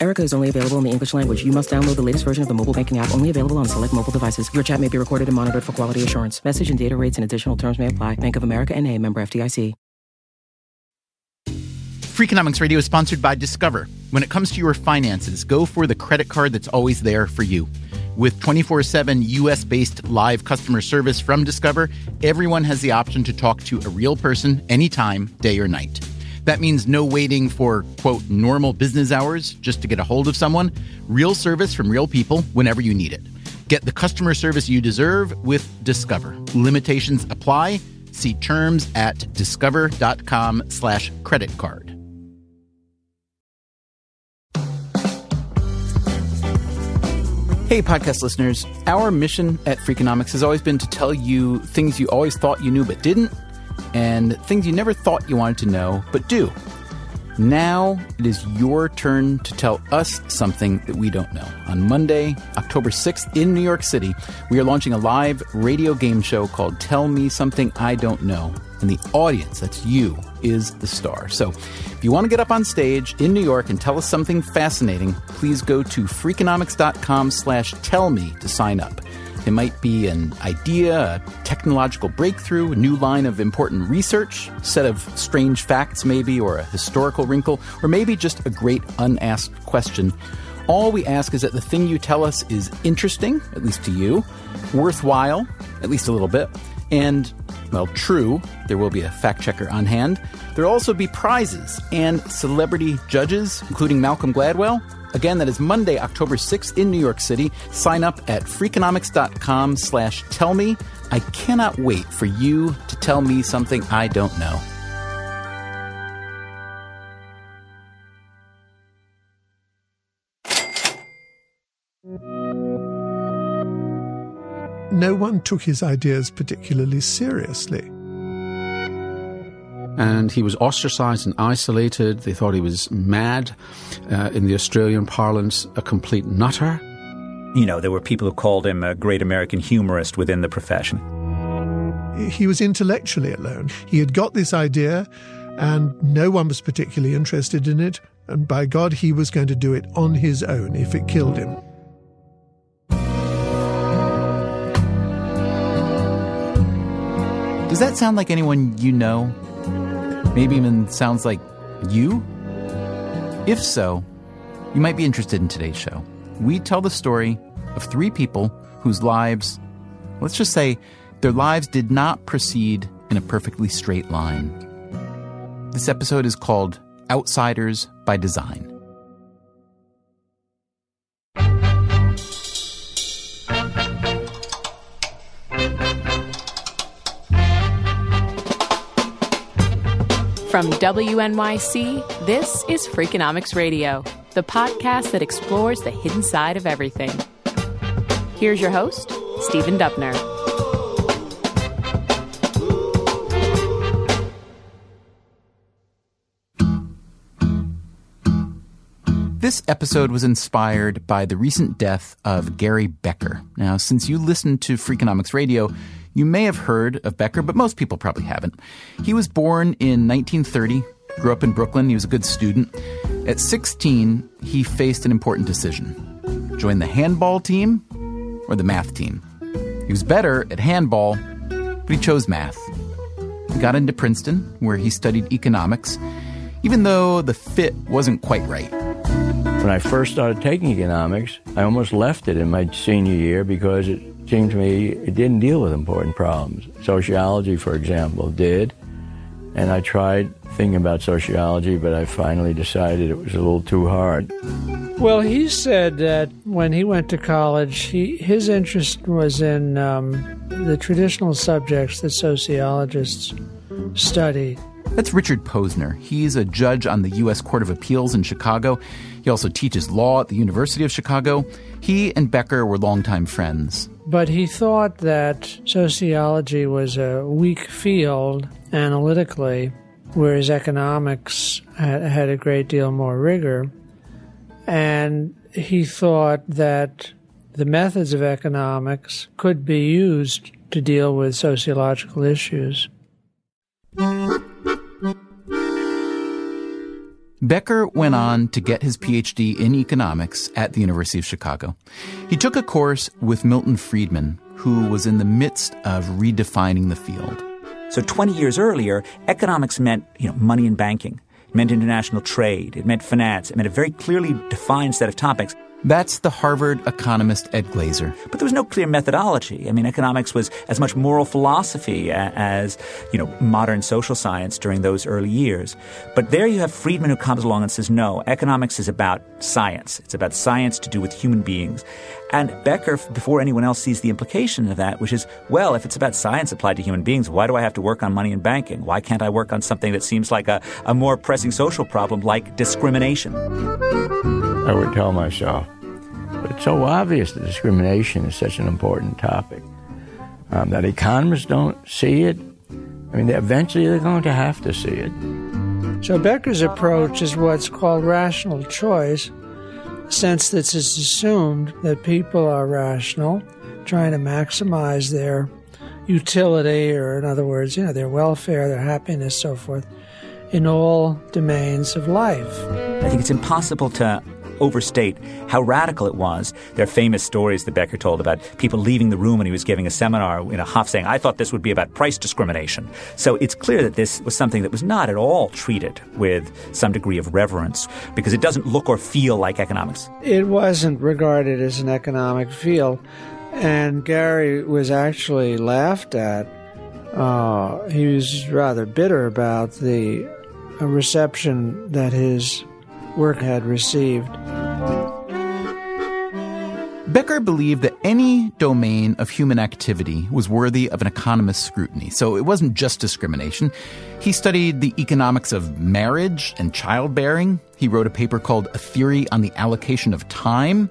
Erica is only available in the English language. You must download the latest version of the mobile banking app, only available on select mobile devices. Your chat may be recorded and monitored for quality assurance. Message and data rates and additional terms may apply. Bank of America and a member FDIC. Freakonomics Radio is sponsored by Discover. When it comes to your finances, go for the credit card that's always there for you. With 24 7 US based live customer service from Discover, everyone has the option to talk to a real person anytime, day or night. That means no waiting for, quote, normal business hours just to get a hold of someone. Real service from real people whenever you need it. Get the customer service you deserve with Discover. Limitations apply. See terms at discover.com slash credit card. Hey, podcast listeners. Our mission at Freakonomics has always been to tell you things you always thought you knew but didn't, and things you never thought you wanted to know but do. Now it is your turn to tell us something that we don't know. On Monday, October 6th in New York City, we are launching a live radio game show called Tell Me Something I Don't Know. And the audience, that's you, is the star. So if you want to get up on stage in New York and tell us something fascinating, please go to freakonomics.com slash tell me to sign up. It might be an idea, a technological breakthrough, a new line of important research, set of strange facts, maybe, or a historical wrinkle, or maybe just a great unasked question. All we ask is that the thing you tell us is interesting, at least to you, worthwhile, at least a little bit, and, well, true. There will be a fact checker on hand. There'll also be prizes and celebrity judges, including Malcolm Gladwell. Again, that is Monday, October 6th in New York City. Sign up at freakonomics.com slash tell me. I cannot wait for you to tell me something I don't know. No one took his ideas particularly seriously. And he was ostracized and isolated. They thought he was mad. Uh, in the Australian parlance, a complete nutter. You know, there were people who called him a great American humorist within the profession. He was intellectually alone. He had got this idea, and no one was particularly interested in it. And by God, he was going to do it on his own if it killed him. Does that sound like anyone you know? Maybe even sounds like you? If so, you might be interested in today's show. We tell the story of three people whose lives, let's just say, their lives did not proceed in a perfectly straight line. This episode is called Outsiders by Design. From WNYC, this is Freakonomics Radio, the podcast that explores the hidden side of everything. Here's your host, Stephen Dubner. This episode was inspired by the recent death of Gary Becker. Now, since you listen to Freakonomics Radio, you may have heard of Becker, but most people probably haven't. He was born in 1930, grew up in Brooklyn, he was a good student. At 16, he faced an important decision join the handball team or the math team. He was better at handball, but he chose math. He got into Princeton, where he studied economics, even though the fit wasn't quite right. When I first started taking economics, I almost left it in my senior year because it seemed to me it didn't deal with important problems. Sociology, for example, did. And I tried thinking about sociology, but I finally decided it was a little too hard. Well, he said that when he went to college, he, his interest was in um, the traditional subjects that sociologists study. That's Richard Posner. He's a judge on the U.S. Court of Appeals in Chicago. He also teaches law at the University of Chicago. He and Becker were longtime friends. But he thought that sociology was a weak field analytically, whereas economics had, a great deal more rigor. And he thought that the methods of economics could be used to deal with sociological issues. Becker went on to get his PhD in economics at the University of Chicago. He took a course with Milton Friedman, who was in the midst of redefining the field. So 20 years earlier, economics meant, you know, money and banking. It meant international trade. It meant finance. It meant a very clearly defined set of topics. That's the Harvard economist Ed Glaeser. But there was no clear methodology. I mean, economics was as much moral philosophy as, you know, modern social science during those early years. But there you have Friedman who comes along and says, no, economics is about science. It's about science to do with human beings. And Becker, before anyone else sees the implication of that, which is, well, if it's about science applied to human beings, why do I have to work on money and banking? Why can't I work on something that seems like a, a more pressing social problem like discrimination? I would tell myself, but it's so obvious that discrimination is such an important topic um, that economists don't see it. I mean, eventually they're going to have to see it. So Becker's approach is what's called rational choice, sense that it's assumed that people are rational, trying to maximize their utility, or in other words, you know, their welfare, their happiness, so forth, in all domains of life. I think it's impossible to overstate how radical it was. There are famous stories that Becker told about people leaving the room when he was giving a seminar in a huff saying, I thought this would be about price discrimination. So it's clear that this was something that was not at all treated with some degree of reverence because it doesn't look or feel like economics. It wasn't regarded as an economic field. And Gary was actually laughed at. Uh, he was rather bitter about the reception that his work had received. Becker believed that any domain of human activity was worthy of an economist's scrutiny. So it wasn't just discrimination. He studied the economics of marriage and childbearing. He wrote a paper called A Theory on the Allocation of Time.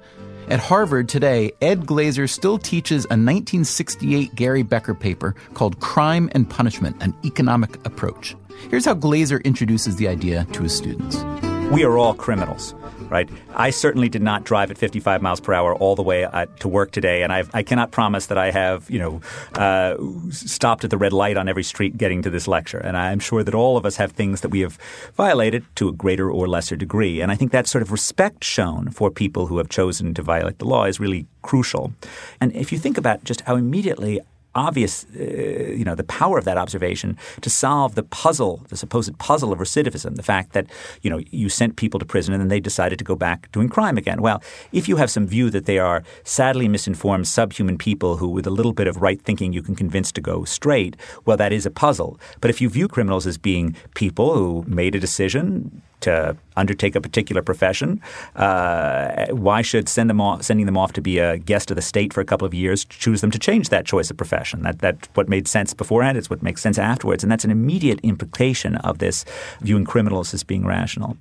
At Harvard today, Ed Glaeser still teaches a 1968 Gary Becker paper called Crime and Punishment An Economic Approach. Here's how Glaeser introduces the idea to his students. We are all criminals right? I certainly did not drive at 55 miles per hour all the way uh, to work today, and I've, i cannot promise that I have, you know, uh, stopped at the red light on every street getting to this lecture. And I'm sure that all of us have things that we have violated to a greater or lesser degree. And I think that sort of respect shown for people who have chosen to violate the law is really crucial. And if you think about just how immediately obvious, uh, you know, the power of that observation to solve the puzzle, the supposed puzzle of recidivism, the fact that, you know, you sent people to prison and then they decided to go back doing crime again. Well, if you have some view that they are sadly misinformed subhuman people who with a little bit of right thinking you can convince to go straight, well, that is a puzzle. But if you view criminals as being people who made a decision, to undertake a particular profession. Uh, why should send them off, sending them off to be a guest of the state for a couple of years choose them to change that choice of profession? That that's what made sense beforehand. It's what makes sense afterwards, and that's an immediate implication of this viewing criminals as being rational.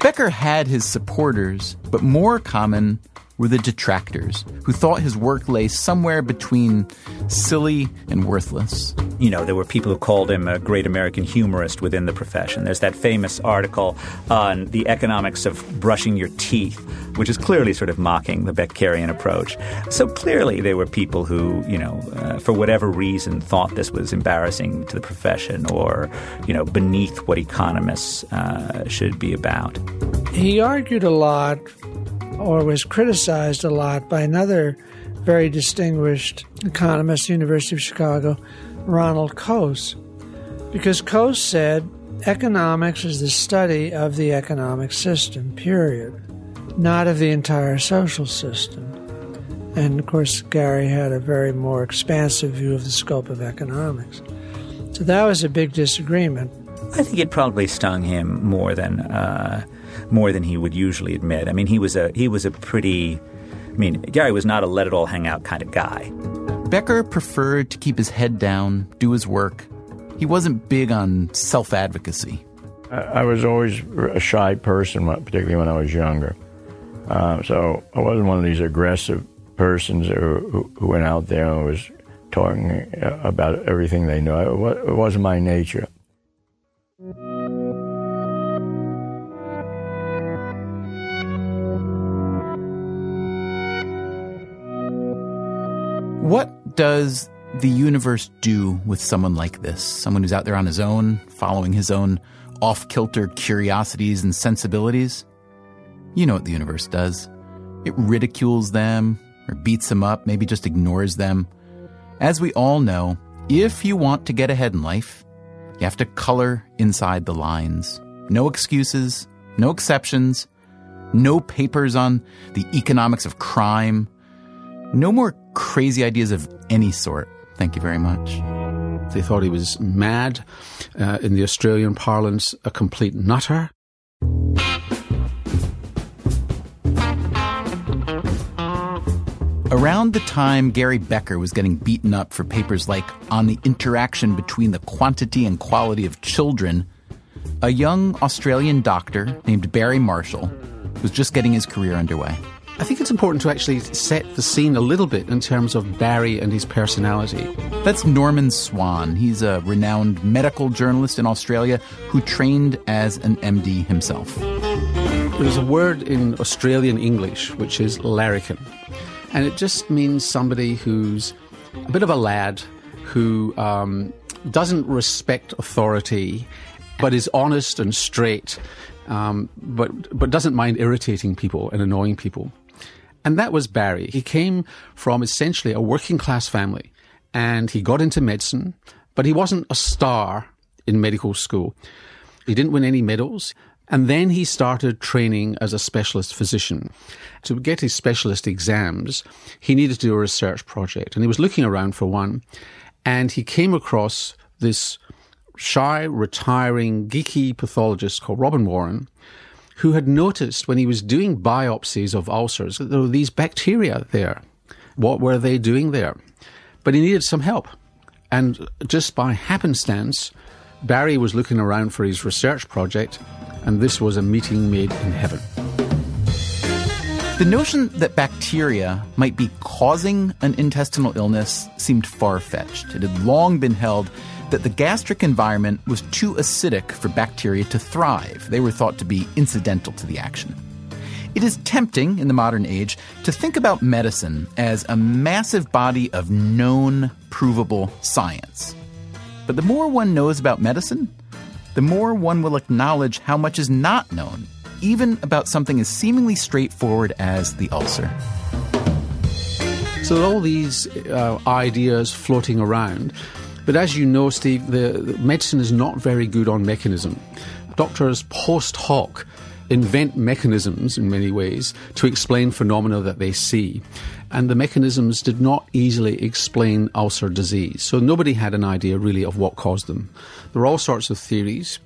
Becker had his supporters, but more common were the detractors who thought his work lay somewhere between silly and worthless. You know, there were people who called him a great American humorist within the profession. There's that famous article on the economics of brushing your teeth, which is clearly sort of mocking the Beckerian approach. So clearly, there were people who, you know, uh, for whatever reason, thought this was embarrassing to the profession or, you know, beneath what economists uh, should be about. He argued a lot or was criticized a lot by another very distinguished economist, University of Chicago, Ronald Coase, because Coase said economics is the study of the economic system, period, not of the entire social system. And of course, Gary had a very more expansive view of the scope of economics. So that was a big disagreement. I think it probably stung him more than uh, more than he would usually admit. I mean, he was a he was a pretty. I mean, Gary was not a let it all hang out kind of guy. Becker preferred to keep his head down, do his work. He wasn't big on self advocacy. I was always a shy person, particularly when I was younger. Uh, so I wasn't one of these aggressive persons who, who went out there and was talking uh, about everything they knew. It wasn't my nature. What does the universe do with someone like this? Someone who's out there on his own, following his own off kilter curiosities and sensibilities? You know what the universe does. It ridicules them, or beats them up, maybe just ignores them. As we all know, if you want to get ahead in life, you have to color inside the lines. No excuses, no exceptions, no papers on the economics of crime, no more crazy ideas of any sort. Thank you very much. They thought he was mad. Uh, in the Australian parlance, a complete nutter. Around the time Gary Becker was getting beaten up for papers like On the Interaction Between the Quantity and Quality of Children, a young Australian doctor named Barry Marshall was just getting his career underway. I think it's important to actually set the scene a little bit in terms of Barry and his personality. That's Norman Swan. He's a renowned medical journalist in Australia who trained as an MD himself. There's a word in Australian English which is larrikin, and it just means somebody who's a bit of a lad who um, doesn't respect authority but is honest and straight, um, but, but doesn't mind irritating people and annoying people. And that was Barry. He came from essentially a working class family and he got into medicine, but he wasn't a star in medical school. He didn't win any medals. And then he started training as a specialist physician. To get his specialist exams, he needed to do a research project. And he was looking around for one. And he came across this shy, retiring, geeky pathologist called Robin Warren, who had noticed when he was doing biopsies of ulcers that there were these bacteria there. What were they doing there? But he needed some help. And just by happenstance, Barry was looking around for his research project, and this was a meeting made in heaven. The notion that bacteria might be causing an intestinal illness seemed far fetched. It had long been held that the gastric environment was too acidic for bacteria to thrive. They were thought to be incidental to the action. It is tempting in the modern age to think about medicine as a massive body of known, provable science. But the more one knows about medicine, the more one will acknowledge how much is not known, even about something as seemingly straightforward as the ulcer. So, all these uh, ideas floating around, but as you know, Steve, the, the medicine is not very good on mechanism. Doctors post hoc invent mechanisms in many ways to explain phenomena that they see. And the mechanisms did not easily explain ulcer disease. So nobody had an idea really of what caused them. There were all sorts of theories.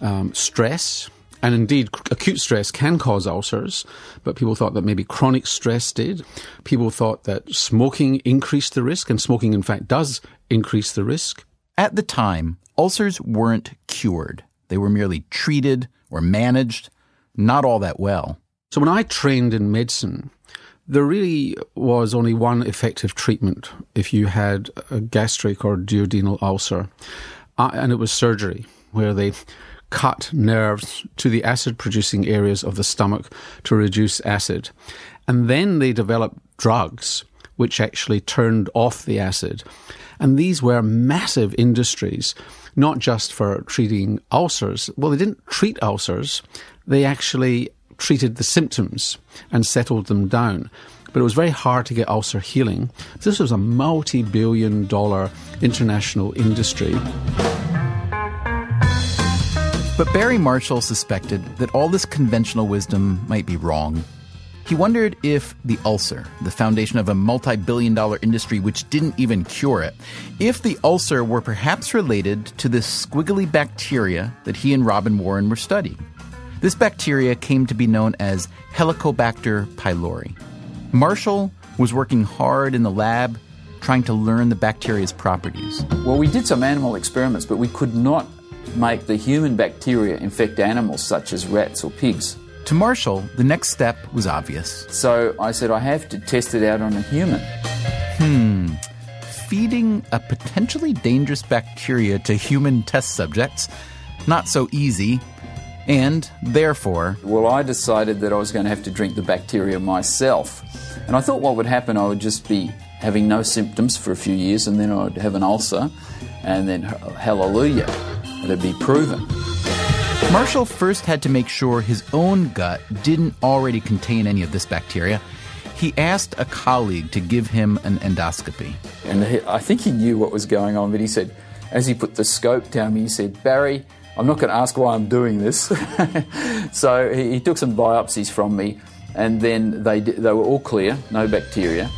Um, stress, and indeed, acute stress can cause ulcers, but people thought that maybe chronic stress did. People thought that smoking increased the risk, and smoking, in fact, does increase the risk. At the time, ulcers weren't cured. They were merely treated or managed, not all that well. So when I trained in medicine, there really was only one effective treatment if you had a gastric or duodenal ulcer, uh, and it was surgery, where they cut nerves to the acid producing areas of the stomach to reduce acid. And then they developed drugs which actually turned off the acid. And these were massive industries, not just for treating ulcers. Well, they didn't treat ulcers, they actually treated the symptoms and settled them down. But it was very hard to get ulcer healing. This was a multi billion dollar international industry. But Barry Marshall suspected that all this conventional wisdom might be wrong. He wondered if the ulcer, the foundation of a multi billion dollar industry which didn't even cure it, if the ulcer were perhaps related to this squiggly bacteria that he and Robin Warren were studying. This bacteria came to be known as Helicobacter pylori. Marshall was working hard in the lab trying to learn the bacteria's properties. Well, we did some animal experiments, but we could not make the human bacteria infect animals such as rats or pigs. To Marshall, the next step was obvious. So I said, I have to test it out on a human. Hmm. Feeding a potentially dangerous bacteria to human test subjects, not so easy. And therefore, Well, I decided that I was going to have to drink the bacteria myself. And I thought what would happen, I would just be having no symptoms for a few years, and then I'd have an ulcer, and then hallelujah, it'd be proven. Marshall first had to make sure his own gut didn't already contain any of this bacteria. He asked a colleague to give him an endoscopy. And he, I think he knew what was going on, but he said, as he put the scope down me, he said, Barry, I'm not going to ask why I'm doing this. so he, he, took some biopsies from me, and then they, they were all clear, no bacteria.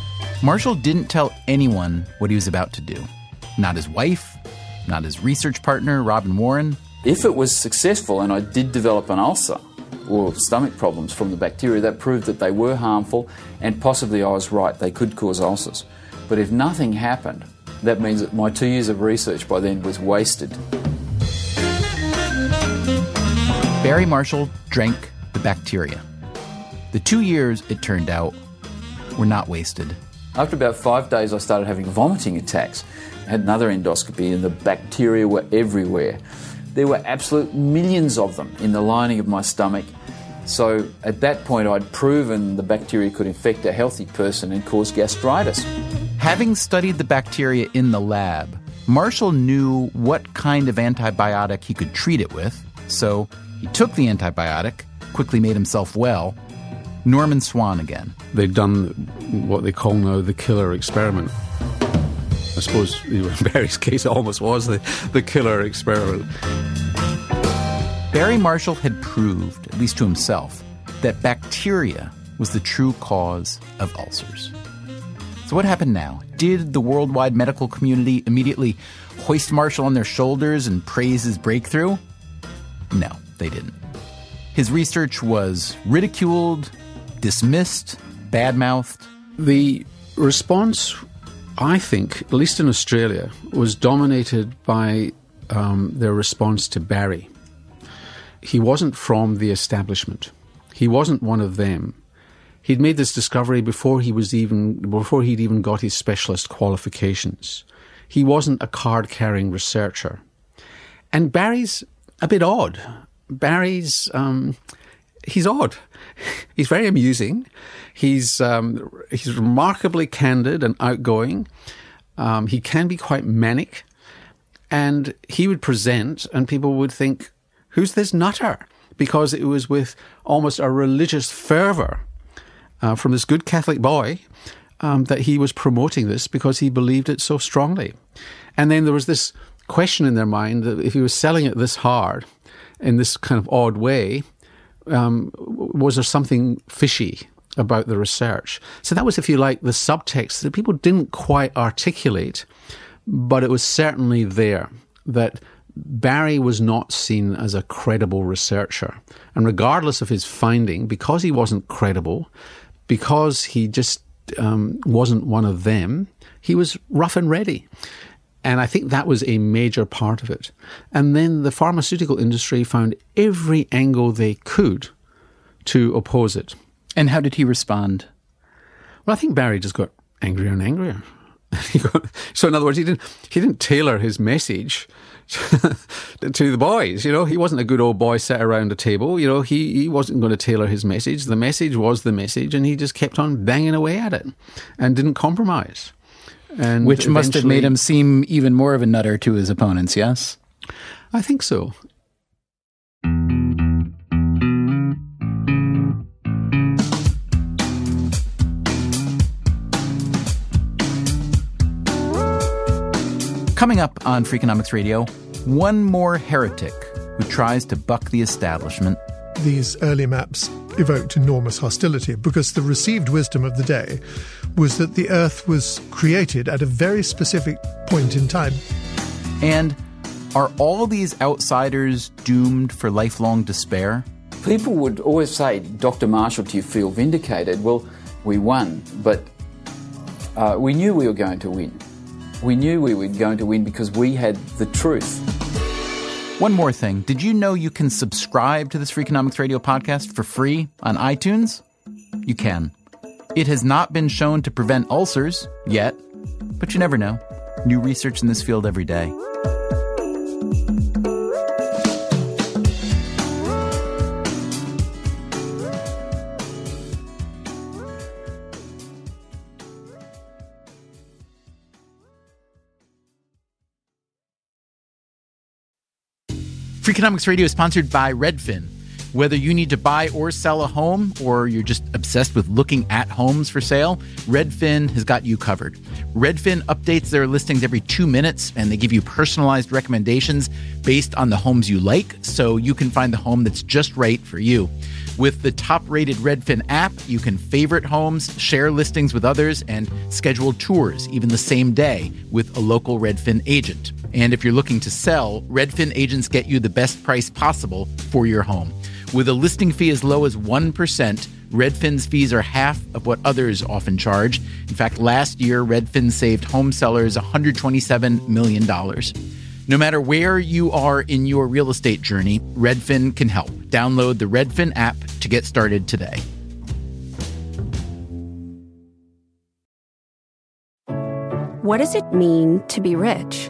Marshall didn't tell anyone what he was about to do. Not his wife, not his research partner, Robin Warren. If it was successful and I did develop an ulcer or stomach problems from the bacteria, that proved that they were harmful and possibly I was right, they could cause ulcers. But if nothing happened, that means that my two years of research by then was wasted. Barry Marshall drank the bacteria. The two years, it turned out, were not wasted. After about five days, I started having vomiting attacks. I had another endoscopy, and the bacteria were everywhere. There were absolute millions of them in the lining of my stomach. So at that point, I'd proven the bacteria could infect a healthy person and cause gastritis. Having studied the bacteria in the lab, Marshall knew what kind of antibiotic he could treat it with, so he took the antibiotic, quickly made himself well. Norman Swan again. They've done what they call now the killer experiment. I suppose in Barry's case, it almost was the, the killer experiment. Barry Marshall had proved, at least to himself, that bacteria was the true cause of ulcers. So, what happened now? Did the worldwide medical community immediately hoist Marshall on their shoulders and praise his breakthrough? No, they didn't. His research was ridiculed, dismissed, badmouthed. The response, I think, at least in Australia, was dominated by um, their response to Barry. He wasn't from the establishment. He wasn't one of them. He'd made this discovery before he was even before he'd even got his specialist qualifications. He wasn't a card-carrying researcher. And Barry's a bit odd. Barry's um, he's odd. He's very amusing. He's um, he's remarkably candid and outgoing. Um, he can be quite manic, and he would present, and people would think, "Who's this nutter?" Because it was with almost a religious fervor uh, from this good Catholic boy um, that he was promoting this because he believed it so strongly. And then there was this question in their mind that if he was selling it this hard, in this kind of odd way, um, was there something fishy about the research? So that was, if you like, the subtext that people didn't quite articulate, but it was certainly there that Barry was not seen as a credible researcher. And regardless of his finding, because he wasn't credible, because he just um, wasn't one of them, he was rough and ready. And I think that was a major part of it. And then the pharmaceutical industry found every angle they could to oppose it. And how did he respond? Well, I think Barry just got angrier and angrier. so, in other words, he didn't he didn't tailor his message to the boys. You know, he wasn't a good old boy sat around a table. You know, he he wasn't going to tailor his message. The message was the message, and he just kept on banging away at it and didn't compromise. And Which must have made him seem even more of a nutter to his opponents, yes? I think so. Coming up on Freakonomics Radio, one more heretic who tries to buck the establishment. These early maps evoked enormous hostility because the received wisdom of the day was that the Earth was created at a very specific point in time. And are all these outsiders doomed for lifelong despair? People would always say, Dr. Marshall, do you feel vindicated? Well, we won, but uh, we knew we were going to win. We knew we were going to win because we had the truth. One more thing. Did you know you can subscribe to this Freakonomics Radio podcast for free on iTunes? You can. It has not been shown to prevent ulcers yet, but you never know. New research in this field every day. Freakonomics Radio is sponsored by Redfin. Whether you need to buy or sell a home, or you're just obsessed with looking at homes for sale, Redfin has got you covered. Redfin updates their listings every two minutes, and they give you personalized recommendations based on the homes you like, so you can find the home that's just right for you. With the top rated Redfin app, you can favorite homes, share listings with others, and schedule tours even the same day with a local Redfin agent. And if you're looking to sell, Redfin agents get you the best price possible for your home. With a listing fee as low as 1%, Redfin's fees are half of what others often charge. In fact, last year, Redfin saved home sellers $127 million. No matter where you are in your real estate journey, Redfin can help. Download the Redfin app to get started today. What does it mean to be rich?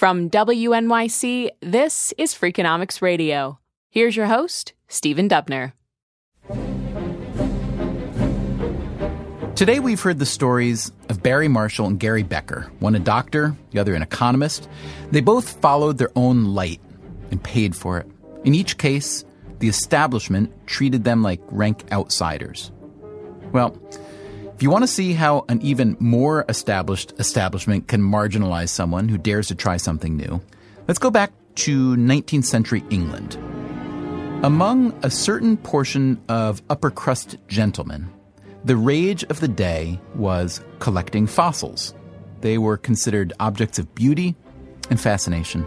From WNYC, this is Freakonomics Radio. Here's your host, Stephen Dubner. Today, we've heard the stories of Barry Marshall and Gary Becker, one a doctor, the other an economist. They both followed their own light and paid for it. In each case, the establishment treated them like rank outsiders. Well, if you want to see how an even more established establishment can marginalize someone who dares to try something new, let's go back to 19th century England. Among a certain portion of upper crust gentlemen, the rage of the day was collecting fossils. They were considered objects of beauty and fascination.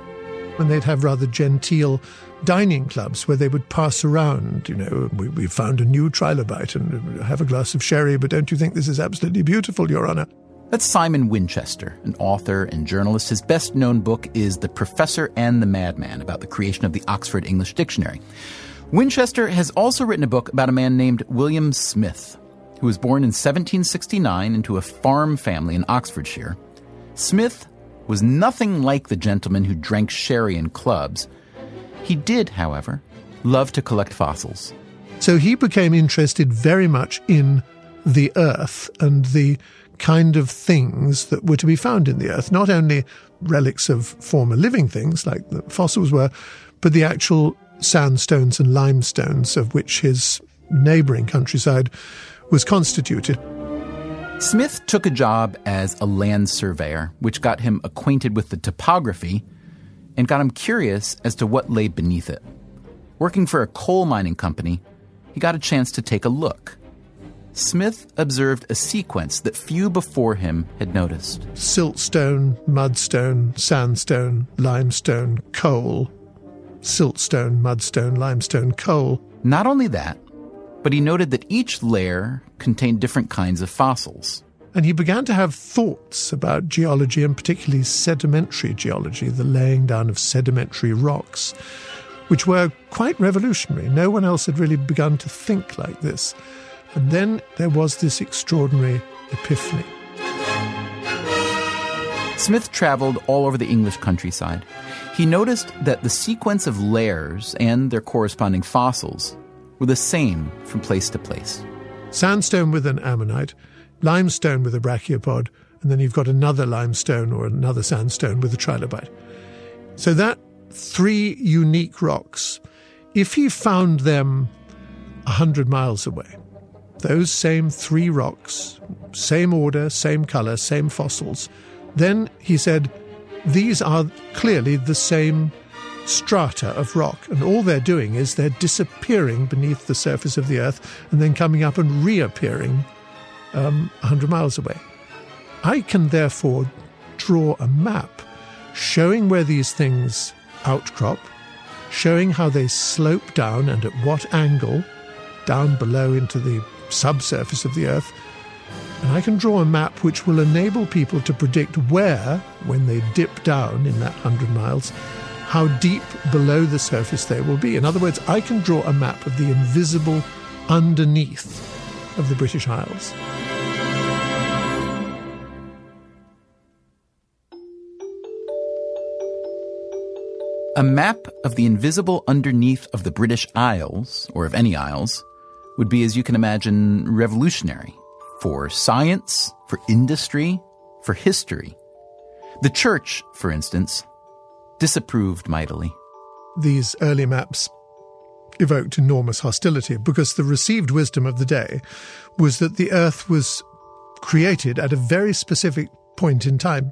And they'd have rather genteel dining clubs where they would pass around, you know, we, we found a new trilobite and have a glass of sherry, but don't you think this is absolutely beautiful, Your Honour? That's Simon Winchester, an author and journalist. His best known book is The Professor and the Madman about the creation of the Oxford English Dictionary. Winchester has also written a book about a man named William Smith, who was born in 1769 into a farm family in Oxfordshire. Smith was nothing like the gentleman who drank sherry in clubs. He did, however, love to collect fossils. So he became interested very much in the earth and the kind of things that were to be found in the earth, not only relics of former living things like the fossils were, but the actual sandstones and limestones of which his neighbouring countryside was constituted. Smith took a job as a land surveyor, which got him acquainted with the topography and got him curious as to what lay beneath it. Working for a coal mining company, he got a chance to take a look. Smith observed a sequence that few before him had noticed. Siltstone, mudstone, sandstone, limestone, coal. Siltstone, mudstone, limestone, coal. Not only that, but he noted that each layer contained different kinds of fossils. And he began to have thoughts about geology and particularly sedimentary geology, the laying down of sedimentary rocks, which were quite revolutionary. No one else had really begun to think like this. And then there was this extraordinary epiphany. Smith traveled all over the English countryside. He noticed that the sequence of layers and their corresponding fossils were the same from place to place. Sandstone with an ammonite, limestone with a brachiopod, and then you've got another limestone or another sandstone with a trilobite. So that three unique rocks, if he found them a hundred miles away, those same three rocks, same order, same color, same fossils, then he said, these are clearly the same strata of rock, and all they're doing is they're disappearing beneath the surface of the Earth and then coming up and reappearing um, 100 miles away. I can therefore draw a map showing where these things outcrop, showing how they slope down and at what angle down below into the subsurface of the Earth. And I can draw a map which will enable people to predict where, when they dip down in that 100 miles, how deep below the surface they will be. In other words, I can draw a map of the invisible underneath of the British Isles. A map of the invisible underneath of the British Isles, or of any isles, would be, as you can imagine, revolutionary for science, for industry, for history. The church, for instance, disapproved mightily. These early maps evoked enormous hostility because the received wisdom of the day was that the earth was created at a very specific point in time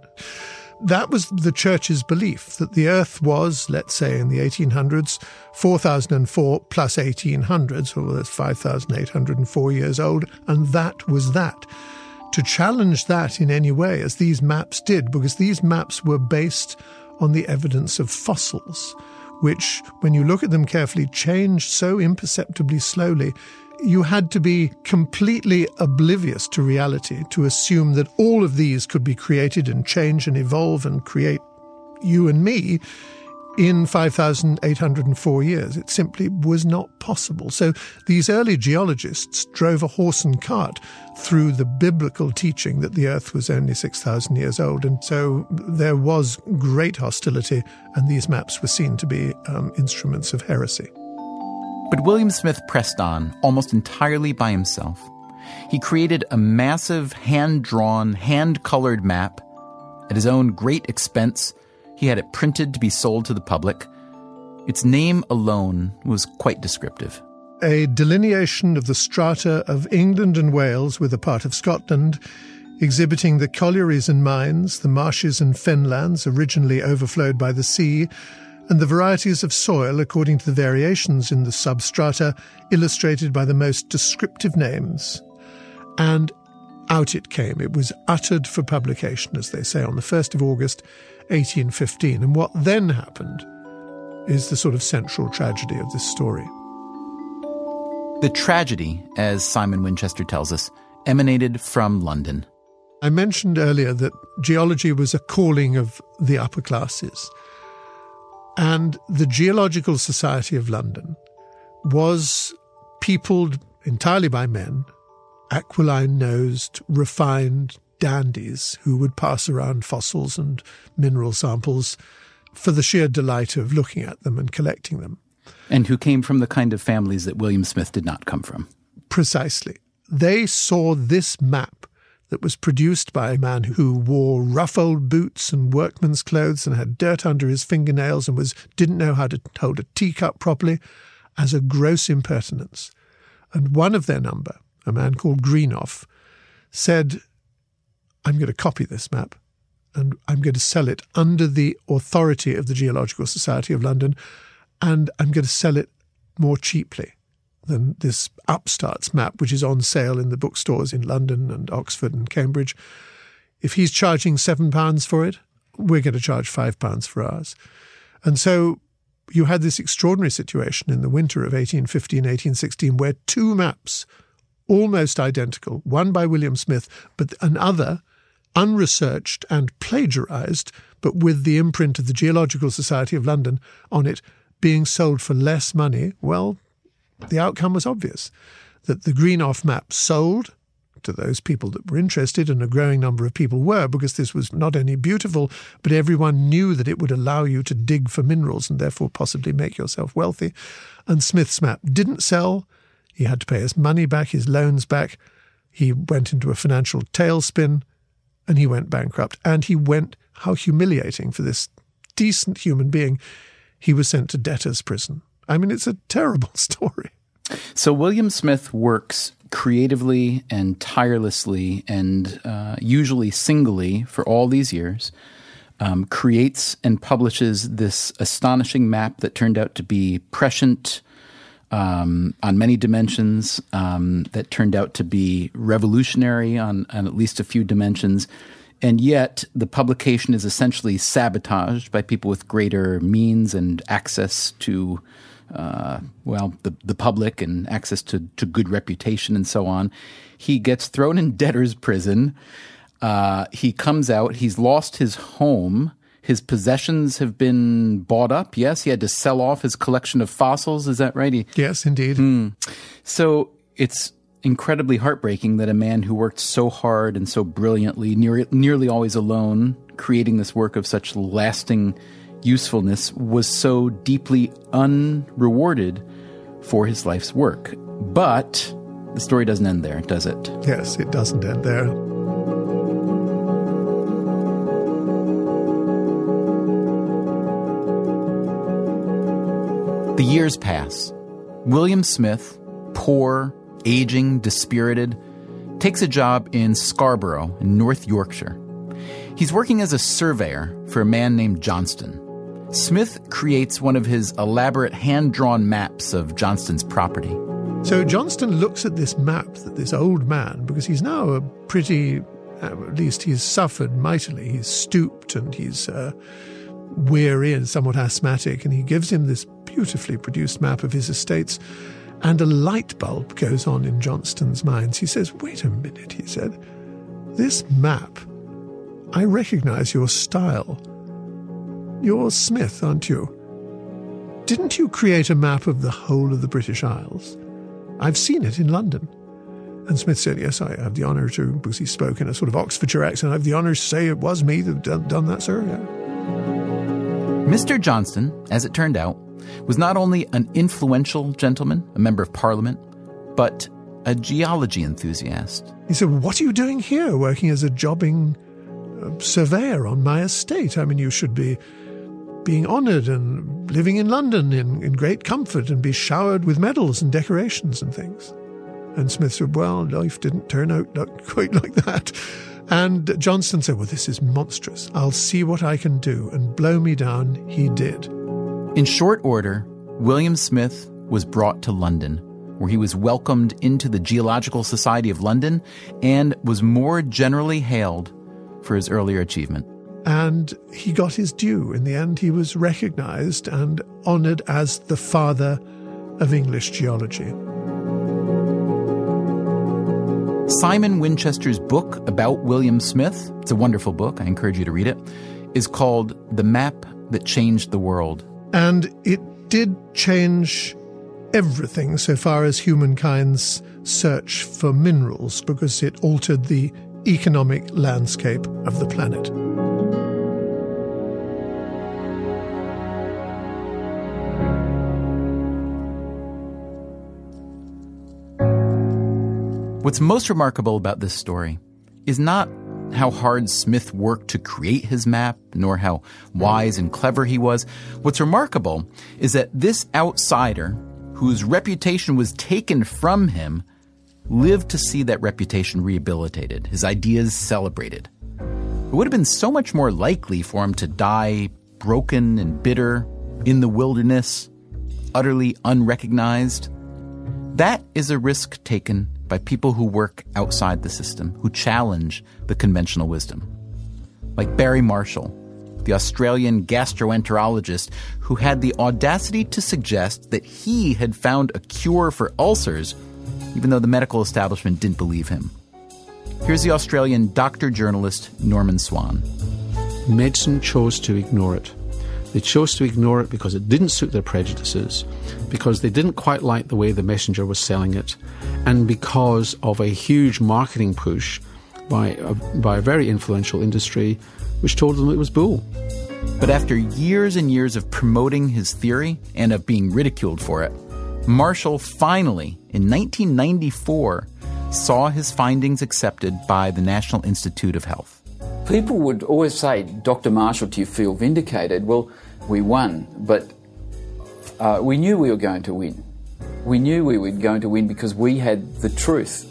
that was the church's belief that the earth was, let's say in the 1800s, 4004 plus 1800s, or that's 5,804 years old, and that was that. To challenge that in any way, as these maps did, because these maps were based on the evidence of fossils, which, when you look at them carefully, change so imperceptibly slowly you had to be completely oblivious to reality to assume that all of these could be created and change and evolve and create you and me in 5,804 years. It simply was not possible. So these early geologists drove a horse and cart through the biblical teaching that the earth was only 6,000 years old. And so there was great hostility, and these maps were seen to be um, instruments of heresy. But William Smith pressed on almost entirely by himself. He created a massive hand drawn, hand colored map. At his own great expense, he had it printed to be sold to the public. Its name alone was quite descriptive. A delineation of the strata of England and Wales with a part of Scotland, exhibiting the collieries and mines, the marshes and fenlands originally overflowed by the sea, and the varieties of soil according to the variations in the substrata illustrated by the most descriptive names. And out it came. It was uttered for publication, as they say, on the 1st of August 1815. And what then happened is the sort of central tragedy of this story. The tragedy, as Simon Winchester tells us, emanated from London. I mentioned earlier that geology was a calling of the upper classes. And the Geological Society of London was peopled entirely by men, aquiline nosed, refined dandies who would pass around fossils and mineral samples for the sheer delight of looking at them and collecting them. And who came from the kind of families that William Smith did not come from. Precisely. They saw this map that was produced by a man who wore rough old boots and workman's clothes and had dirt under his fingernails and was didn't know how to hold a teacup properly as a gross impertinence. And one of their number, a man called Greenough, said, I'm going to copy this map and I'm going to sell it under the authority of the Geological Society of London and I'm going to sell it more cheaply than this upstarts map, which is on sale in the bookstores in London and Oxford and Cambridge. If he's charging seven pounds for it, we're going to charge five pounds for ours. And so you had this extraordinary situation in the winter of 1815, 1816, where two maps, almost identical, one by William Smith, but another unresearched and plagiarized, but with the imprint of the Geological Society of London on it, being sold for less money, well, the outcome was obvious that the Greenough map sold to those people that were interested, and a growing number of people were, because this was not only beautiful, but everyone knew that it would allow you to dig for minerals and therefore possibly make yourself wealthy. And Smith's map didn't sell. He had to pay his money back, his loans back. He went into a financial tailspin and he went bankrupt. And he went, how humiliating for this decent human being. He was sent to debtor's prison. I mean, it's a terrible story. So William Smith works creatively and tirelessly and uh, usually singly for all these years. Um, creates and publishes this astonishing map that turned out to be prescient um, on many dimensions, um, that turned out to be revolutionary on, on at least a few dimensions. And yet, the publication is essentially sabotaged by people with greater means and access to uh, well, the, the public and access to, to good reputation and so on. He gets thrown in debtor's prison. Uh, he comes out. He's lost his home. His possessions have been bought up. Yes, he had to sell off his collection of fossils. Is that right? He, yes, indeed. Hmm. So it's incredibly heartbreaking that a man who worked so hard and so brilliantly, near, nearly always alone, creating this work of such lasting usefulness was so deeply unrewarded for his life's work. But the story doesn't end there, does it? Yes, it doesn't end there. The years pass. William Smith, poor, aging, dispirited, takes a job in Scarborough in North Yorkshire. He's working as a surveyor for a man named Johnston. Smith creates one of his elaborate hand drawn maps of Johnston's property. So Johnston looks at this map that this old man, because he's now a pretty, at least he's suffered mightily. He's stooped and he's uh, weary and somewhat asthmatic, and he gives him this beautifully produced map of his estates. And a light bulb goes on in Johnston's mind. He says, Wait a minute, he said. This map, I recognize your style. You're Smith, aren't you? Didn't you create a map of the whole of the British Isles? I've seen it in London. And Smith said, Yes, I have the honour to, because he spoke in a sort of Oxfordshire accent, I have the honour to say it was me that done, done that, sir. Yeah. Mr. Johnston, as it turned out, was not only an influential gentleman, a member of parliament, but a geology enthusiast. He said, What are you doing here, working as a jobbing uh, surveyor on my estate? I mean, you should be being honoured and living in London in, in great comfort and be showered with medals and decorations and things. And Smith said, Well, life didn't turn out quite like that. And Johnston said, Well, this is monstrous. I'll see what I can do. And blow me down, he did. In short order, William Smith was brought to London, where he was welcomed into the Geological Society of London and was more generally hailed for his earlier achievement and he got his due. In the end, he was recognized and honored as the father of English geology. Simon Winchester's book about William Smith, it's a wonderful book, I encourage you to read it, is called The Map That Changed the World. And it did change everything so far as humankind's search for minerals because it altered the economic landscape of the planet. What's most remarkable about this story is not how hard Smith worked to create his map, nor how wise and clever he was. What's remarkable is that this outsider, whose reputation was taken from him, lived to see that reputation rehabilitated, his ideas celebrated. It would have been so much more likely for him to die broken and bitter in the wilderness, utterly unrecognized. That is a risk taken by people who work outside the system, who challenge the conventional wisdom. Like Barry Marshall, the Australian gastroenterologist who had the audacity to suggest that he had found a cure for ulcers, even though the medical establishment didn't believe him. Here's the Australian doctor journalist Norman Swan. Medicine chose to ignore it. They chose to ignore it because it didn't suit their prejudices, because they didn't quite like the way the messenger was selling it, and because of a huge marketing push by a, by a very influential industry which told them it was bull. But after years and years of promoting his theory and of being ridiculed for it, Marshall finally, in 1994, saw his findings accepted by the National Institute of Health. People would always say, Dr. Marshall, do you feel vindicated? Well, we won, but uh, we knew we were going to win. We knew we were going to win because we had the truth.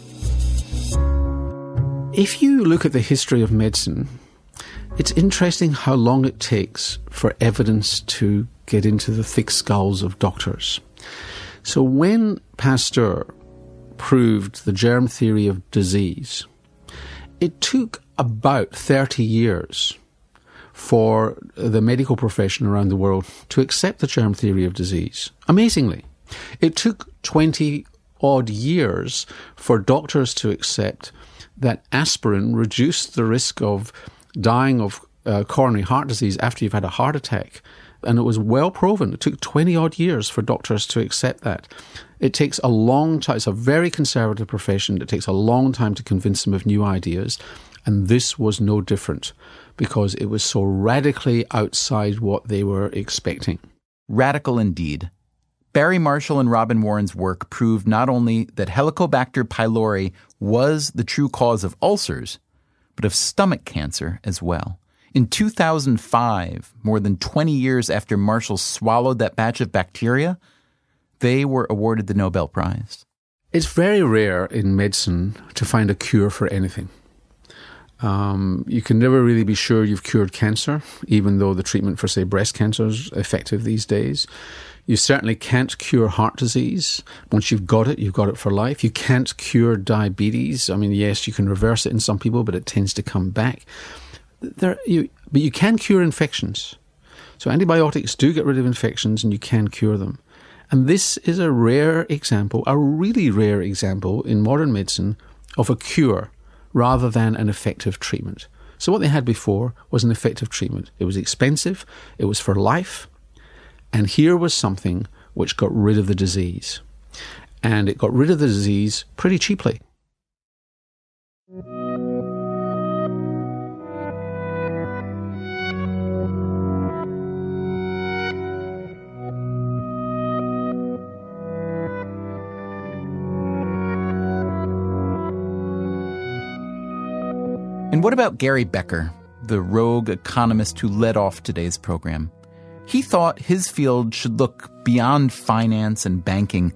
If you look at the history of medicine, it's interesting how long it takes for evidence to get into the thick skulls of doctors. So when Pasteur proved the germ theory of disease, it took about 30 years for the medical profession around the world to accept the germ theory of disease. Amazingly. It took 20 odd years for doctors to accept that aspirin reduced the risk of dying of uh, coronary heart disease after you've had a heart attack. And it was well proven. It took 20 odd years for doctors to accept that. It takes a long time. It's a very conservative profession. It takes a long time to convince them of new ideas. And this was no different because it was so radically outside what they were expecting. Radical indeed. Barry Marshall and Robin Warren's work proved not only that Helicobacter pylori was the true cause of ulcers, but of stomach cancer as well. In 2005, more than 20 years after Marshall swallowed that batch of bacteria, they were awarded the Nobel Prize. It's very rare in medicine to find a cure for anything. Um, you can never really be sure you've cured cancer, even though the treatment for, say, breast cancer is effective these days. You certainly can't cure heart disease. Once you've got it, you've got it for life. You can't cure diabetes. I mean, yes, you can reverse it in some people, but it tends to come back. There, you, but you can cure infections. So antibiotics do get rid of infections and you can cure them. And this is a rare example, a really rare example in modern medicine of a cure rather than an effective treatment. So what they had before was an effective treatment. It was expensive, it was for life, and here was something which got rid of the disease. And it got rid of the disease pretty cheaply. And what about Gary Becker, the rogue economist who led off today's program? He thought his field should look beyond finance and banking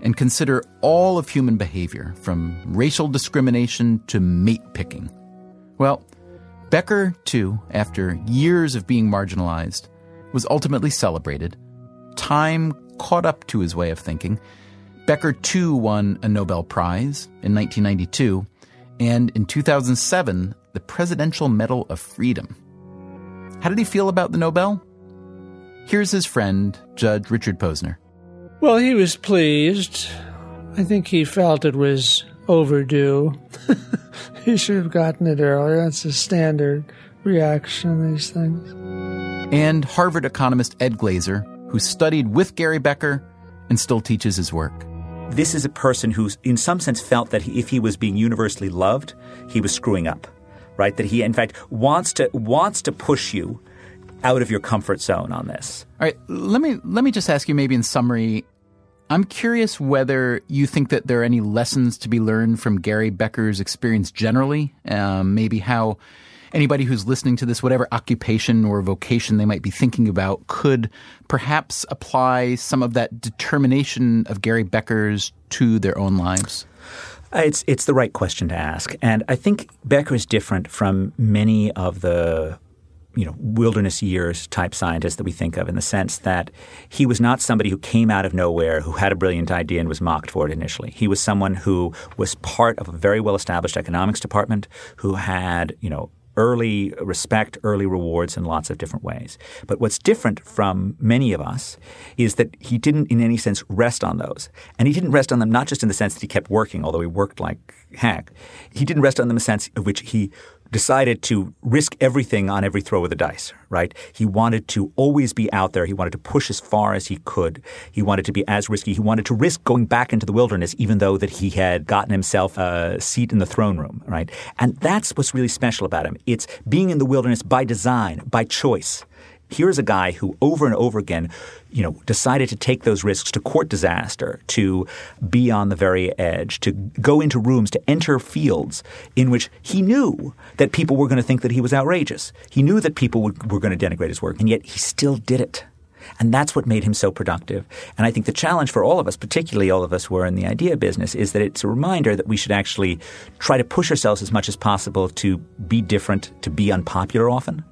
and consider all of human behavior, from racial discrimination to mate picking. Well, Becker, too, after years of being marginalized, was ultimately celebrated. Time caught up to his way of thinking. Becker, too, won a Nobel Prize in 1992 and in 2007, the Presidential Medal of Freedom. How did he feel about the Nobel? Here's his friend, Judge Richard Posner. Well, he was pleased. I think he felt it was overdue. he should have gotten it earlier. That's a standard reaction to these things. And Harvard economist Ed Glaeser, who studied with Gary Becker and still teaches his work this is a person who, in some sense, felt that if he was being universally loved, he was screwing up, right? That he, in fact, wants to wants to push you out of your comfort zone on this. All right, let me let me just ask you, maybe in summary. I'm curious whether you think that there are any lessons to be learned from Gary Becker's experience generally. Um, maybe how anybody who's listening to this, whatever occupation or vocation they might be thinking about, could perhaps apply some of that determination of Gary Becker's to their own lives? It's it's the right question to ask, and I think Becker is different from many of the you know wilderness years type scientists that we think of in the sense that he was not somebody who came out of nowhere who had a brilliant idea and was mocked for it initially. He was someone who was part of a very well established economics department who had you know early respect, early rewards in lots of different ways. But what's different from many of us is that he didn't, in any sense, rest on those. And he didn't rest on them not just in the sense that he kept working, although he worked like heck. He didn't rest on them in the sense of which he decided to risk everything on every throw of the dice, right? He wanted to always be out there. He wanted to push as far as he could. He wanted to be as risky. He wanted to risk going back into the wilderness, even though that he had gotten himself a seat in the throne room, right? And that's what's really special about him. It's being in the wilderness by design, by choice. Here's a guy who over and over again, you know, decided to take those risks to court disaster, to be on the very edge, to go into rooms, to enter fields in which he knew that people were going to think that he was outrageous. He knew that people would, were going to denigrate his work, and yet he still did it. And that's what made him so productive. And I think the challenge for all of us, particularly all of us who are in the idea business, is that it's a reminder that we should actually try to push ourselves as much as possible to be different, to be unpopular often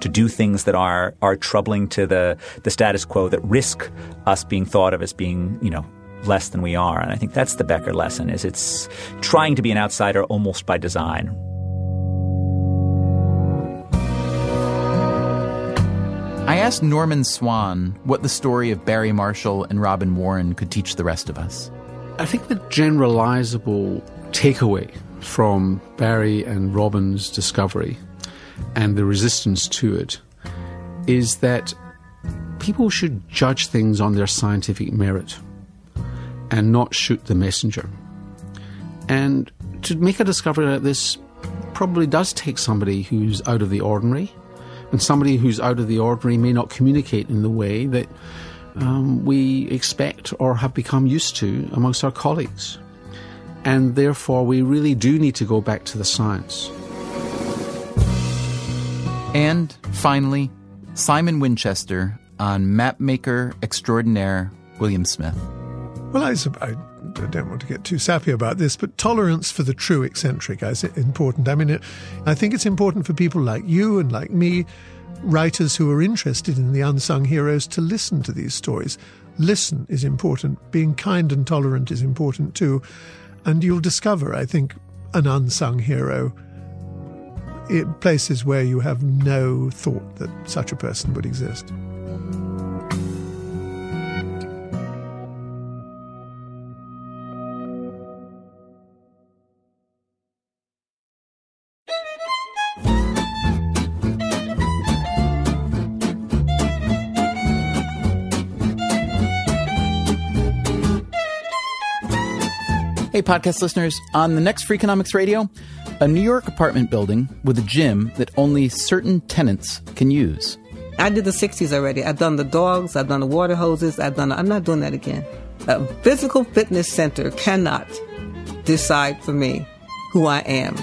to do things that are are troubling to the the status quo that risk us being thought of as being you know less than we are. And I think that's the Becker lesson: is it's trying to be an outsider almost by design. I asked Norman Swan what the story of Barry Marshall and Robin Warren could teach the rest of us. I think the generalizable takeaway from Barry and Robin's discovery and the resistance to it is that people should judge things on their scientific merit and not shoot the messenger. And to make a discovery like this probably does take somebody who's out of the ordinary, and somebody who's out of the ordinary may not communicate in the way that um, we expect or have become used to amongst our colleagues. And therefore, we really do need to go back to the science. And finally, Simon Winchester on mapmaker extraordinaire William Smith. Well, I, I, don't want to get too sappy about this, but tolerance for the true eccentric is important. I mean, it, I think it's important for people like you and like me, writers who are interested in the unsung heroes, to listen to these stories. Listen is important. Being kind and tolerant is important too. And you'll discover, I think, an unsung hero places where you have no thought that such a person would exist. Hey, podcast listeners, on the next Freakonomics Radio, a New York apartment building with a gym that only certain tenants can use. I did the 60s already. I've done the dogs, I've done the water hoses, I've done, I'm not doing that again. A physical fitness center cannot decide for me who I am.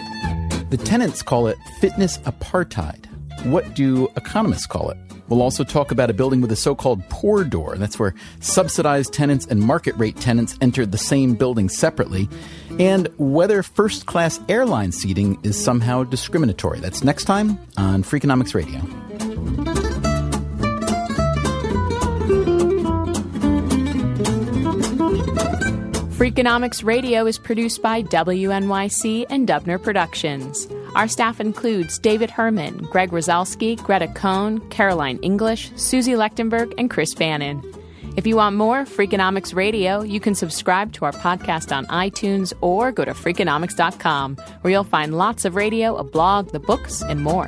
The tenants call it fitness apartheid. What do economists call it? We'll also talk about a building with a so called poor door. That's where subsidized tenants and market rate tenants enter the same building separately. And whether first class airline seating is somehow discriminatory. That's next time on Freakonomics Radio. Freakonomics Radio is produced by WNYC and Dubner Productions. Our staff includes David Herman, Greg Rosalsky, Greta Cohn, Caroline English, Susie Lechtenberg, and Chris Bannon. If you want more Freakonomics Radio, you can subscribe to our podcast on iTunes or go to Freakonomics.com, where you'll find lots of radio, a blog, the books, and more.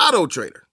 Auto Trader.